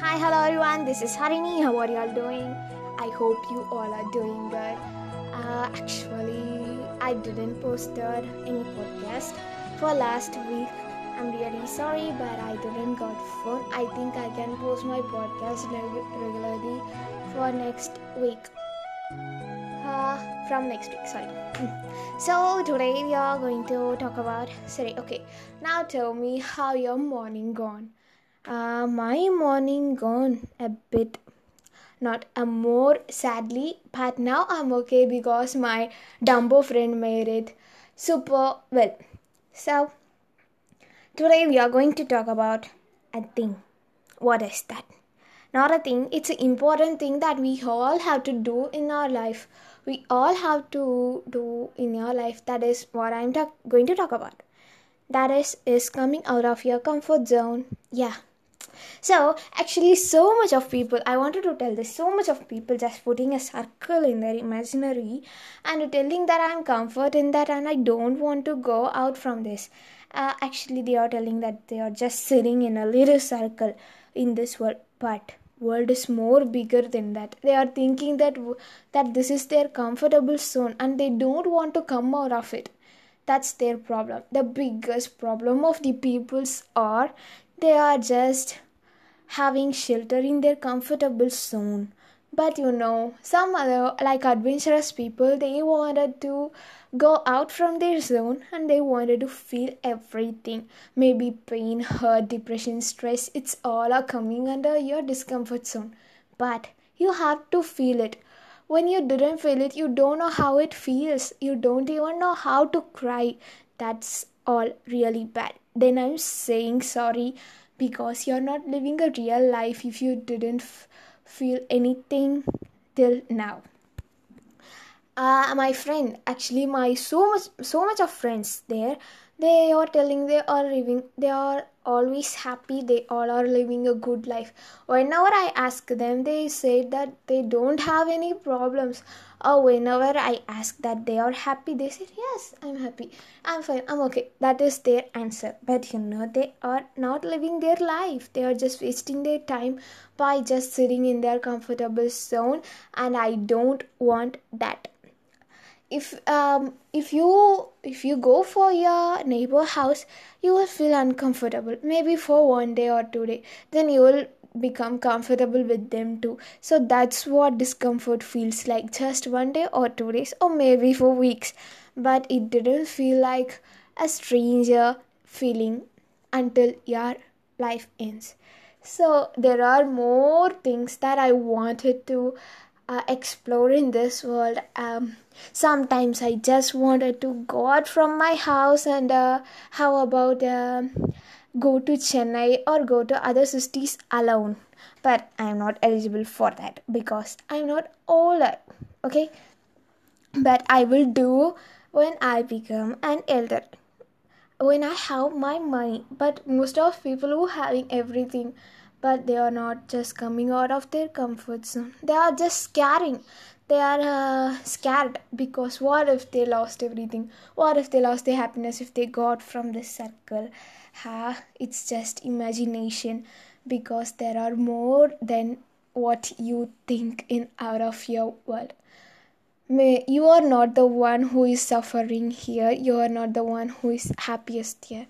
Hi, hello everyone. This is Harini. How are you all doing? I hope you all are doing good. Uh, actually, I didn't post any podcast for last week. I'm really sorry, but I didn't got phone. I think I can post my podcast regularly for next week. Uh, from next week, sorry. so today we are going to talk about. Sorry, okay. Now tell me how your morning gone. Uh, my morning gone a bit not a more sadly but now i'm okay because my dumbo friend made it. Super well. So today we are going to talk about a thing. What is that? Not a thing. It's an important thing that we all have to do in our life. We all have to do in your life. That is what i'm talk- going to talk about. That is is coming out of your comfort zone. Yeah so actually so much of people i wanted to tell this so much of people just putting a circle in their imaginary and telling that i'm comfort in that and i don't want to go out from this. Uh, actually they are telling that they are just sitting in a little circle in this world but world is more bigger than that. They are thinking that that this is their comfortable zone and they don't want to come out of it. That's their problem. The biggest problem of the peoples are they are just having shelter in their comfortable zone. But you know some other like adventurous people they wanted to go out from their zone and they wanted to feel everything. Maybe pain hurt depression stress it's all are coming under your discomfort zone. But you have to feel it. When you didn't feel it you don't know how it feels. You don't even know how to cry. That's all really bad. Then i'm saying sorry because you're not living a real life if you didn't f- feel anything till now. Uh, my friend actually my so much so much of friends there they are telling they are living they are always happy they all are living a good life. Whenever i ask them they say that they don't have any problems. Or whenever i ask that they are happy they say yes i'm happy. I'm fine. I'm okay. That is their answer. But you know they are not living their life. They are just wasting their time by just sitting in their comfortable zone. And i don't want that if um if you if you go for your neighbor house you will feel uncomfortable. Maybe for one day or two day then you will become comfortable with them too. So that's what discomfort feels like just one day or two days or maybe for weeks. But it didn't feel like a stranger feeling until your life ends. So there are more things that i wanted to uh, explore in this world um, sometimes i just wanted to go out from my house and uh, how about uh, go to chennai or go to other cities alone. But i'm not eligible for that because i'm not older okay? But i will do when i become an elder when i have my money. But most of people who having everything but they are not just coming out of their comfort zone. They are just scaring. They are uh, scared because what if they lost everything? What if they lost their happiness if they got from this circle? Ha it's just imagination because there are more than what you think in out of your world. May, you are not the one who is suffering here. You are not the one who is happiest here.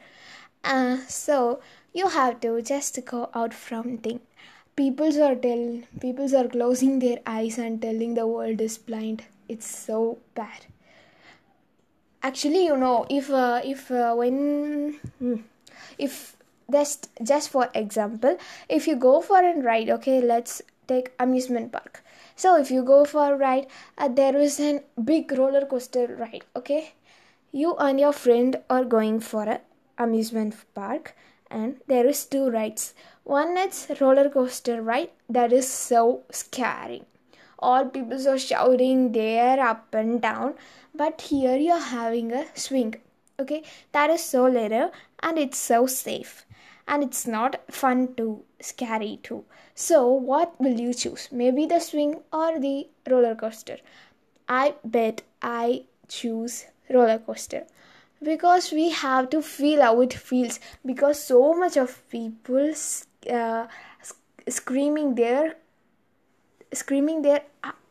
Uh, so you have to just go out from thing. Peoples are tell peoples are closing their eyes and telling the world is blind. It's so bad. Actually you know if uh, if uh, when hmm, if just just for example if you go for a ride okay let's take amusement park. So if you go for a ride uh, there is a big roller coaster ride okay? You and your friend are going for a amusement park and there is two rides. One is roller coaster ride that is so scary. All people are shouting there up and down but here you're having a swing okay? That is so little and it's so safe. And it's not fun to scary too so what will you choose? Maybe the swing or the roller coaster? I bet i choose roller coaster because we have to feel how it feels because so much of people uh, screaming their screaming their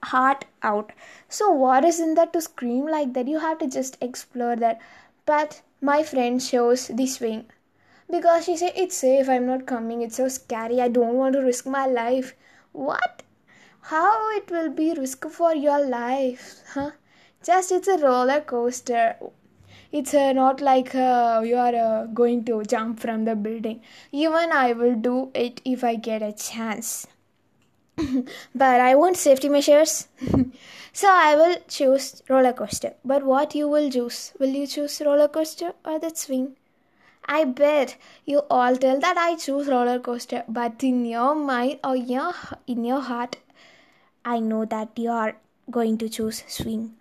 heart out. So what is in that to scream like that? You have to just explore that. But my friend chose the swing because she said it's safe. I'm not coming. It's so scary. I don't want to risk my life. What? How it will be risk for your life huh? Just it's a roller coaster it's uh, not like uh, you are uh, going to jump from the building. Even i will do it if i get a chance. But i want safety measures. So i will choose roller coaster. But what you will choose? Will you choose roller coaster or the swing? I bet you all tell that I choose roller coaster, but in your mind or your, in your heart, I know that you are going to choose swing.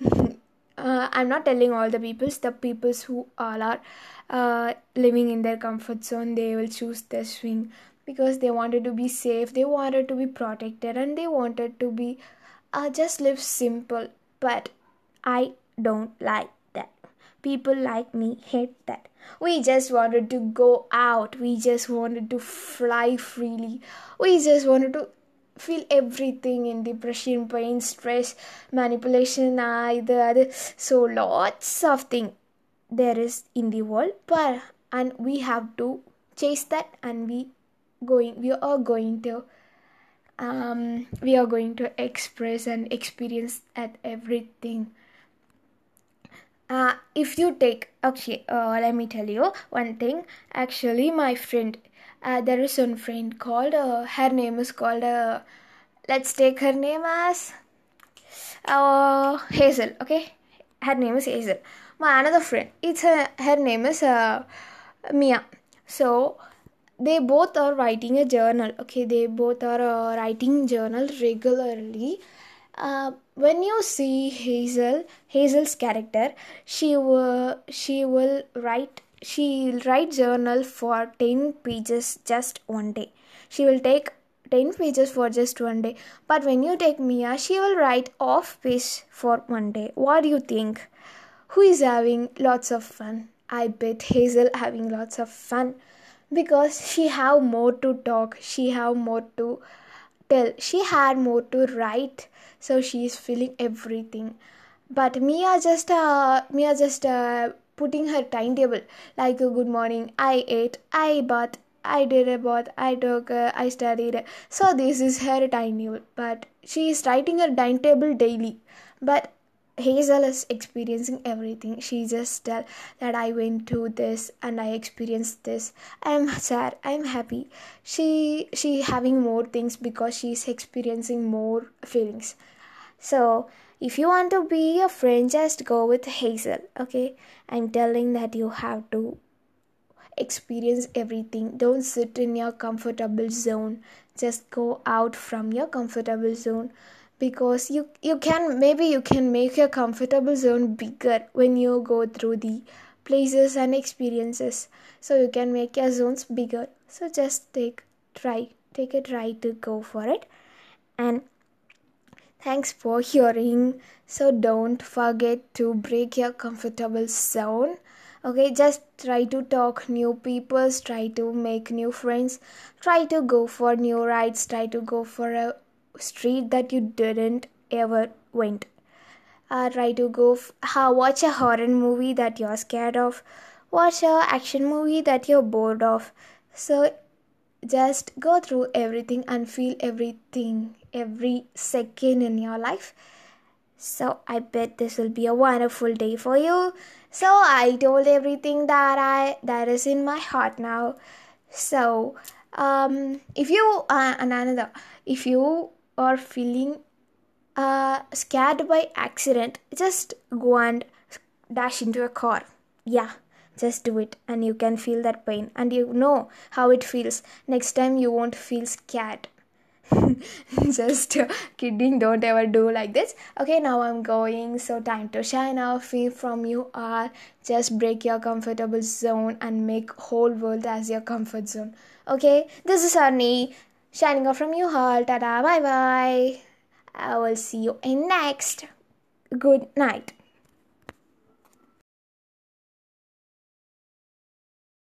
uh, I'm not telling all the peoples, the peoples who all are uh, living in their comfort zone, they will choose the swing because they wanted to be safe, they wanted to be protected, and they wanted to be uh, just live simple. But I don't like that. People like me hate that we just wanted to go out. We just wanted to fly freely. We just wanted to feel everything in depression, pain, stress, manipulation, either other. So lots of things there is in the world, but and we have to chase that, and we going we are going to um we are going to express and experience at everything uh, if you take okay uh, let me tell you one thing actually my friend uh, there is one friend called uh, her name is called uh, let's take her name as uh, hazel okay? Her name is hazel. My another friend it's her, her name is uh, mia. So they both are writing a journal okay? They both are uh, writing journal regularly. Uh, when you see Hazel, Hazel's character, she will she will write she'll write journal for 10 pages just one day. She will take 10 pages for just one day. But when you take Mia, she will write off page for one day. What do you think? Who is having lots of fun? I bet Hazel having lots of fun because she have more to talk. She have more to tell. She had more to write so she is feeling everything but mia just uh, mia just uh, putting her timetable like uh, good morning i ate i bath i did a bath i took uh, i studied so this is her timetable but she is writing her timetable daily but Hazel is experiencing everything. She just tell that I went to this and I experienced this. I'm sad. I'm happy. She she having more things because she's experiencing more feelings. So if you want to be a friend, just go with Hazel. Okay, I'm telling that you have to experience everything. Don't sit in your comfortable zone. Just go out from your comfortable zone because you you can maybe you can make your comfortable zone bigger when you go through the places and experiences so you can make your zones bigger so just take try take a try to go for it and thanks for hearing so don't forget to break your comfortable zone okay just try to talk new people try to make new friends try to go for new rides try to go for a street that you didn't ever went. Uh, try to go f- uh, watch a horror movie that you're scared of. Watch a action movie that you're bored of. So just go through everything and feel everything every second in your life. So I bet this will be a wonderful day for you. So I told everything that I that is in my heart now. So um, if you uh, another if you are feeling uh, scared by accident, just go and dash into a car. Yeah, just do it, and you can feel that pain, and you know how it feels. Next time, you won't feel scared. just kidding don't ever do like this okay now i'm going so time to shine off feel from you are just break your comfortable zone and make whole world as your comfort zone okay this is Harini Shining off from you heart. Ta-da, bye-bye. I will see you in next. Good night.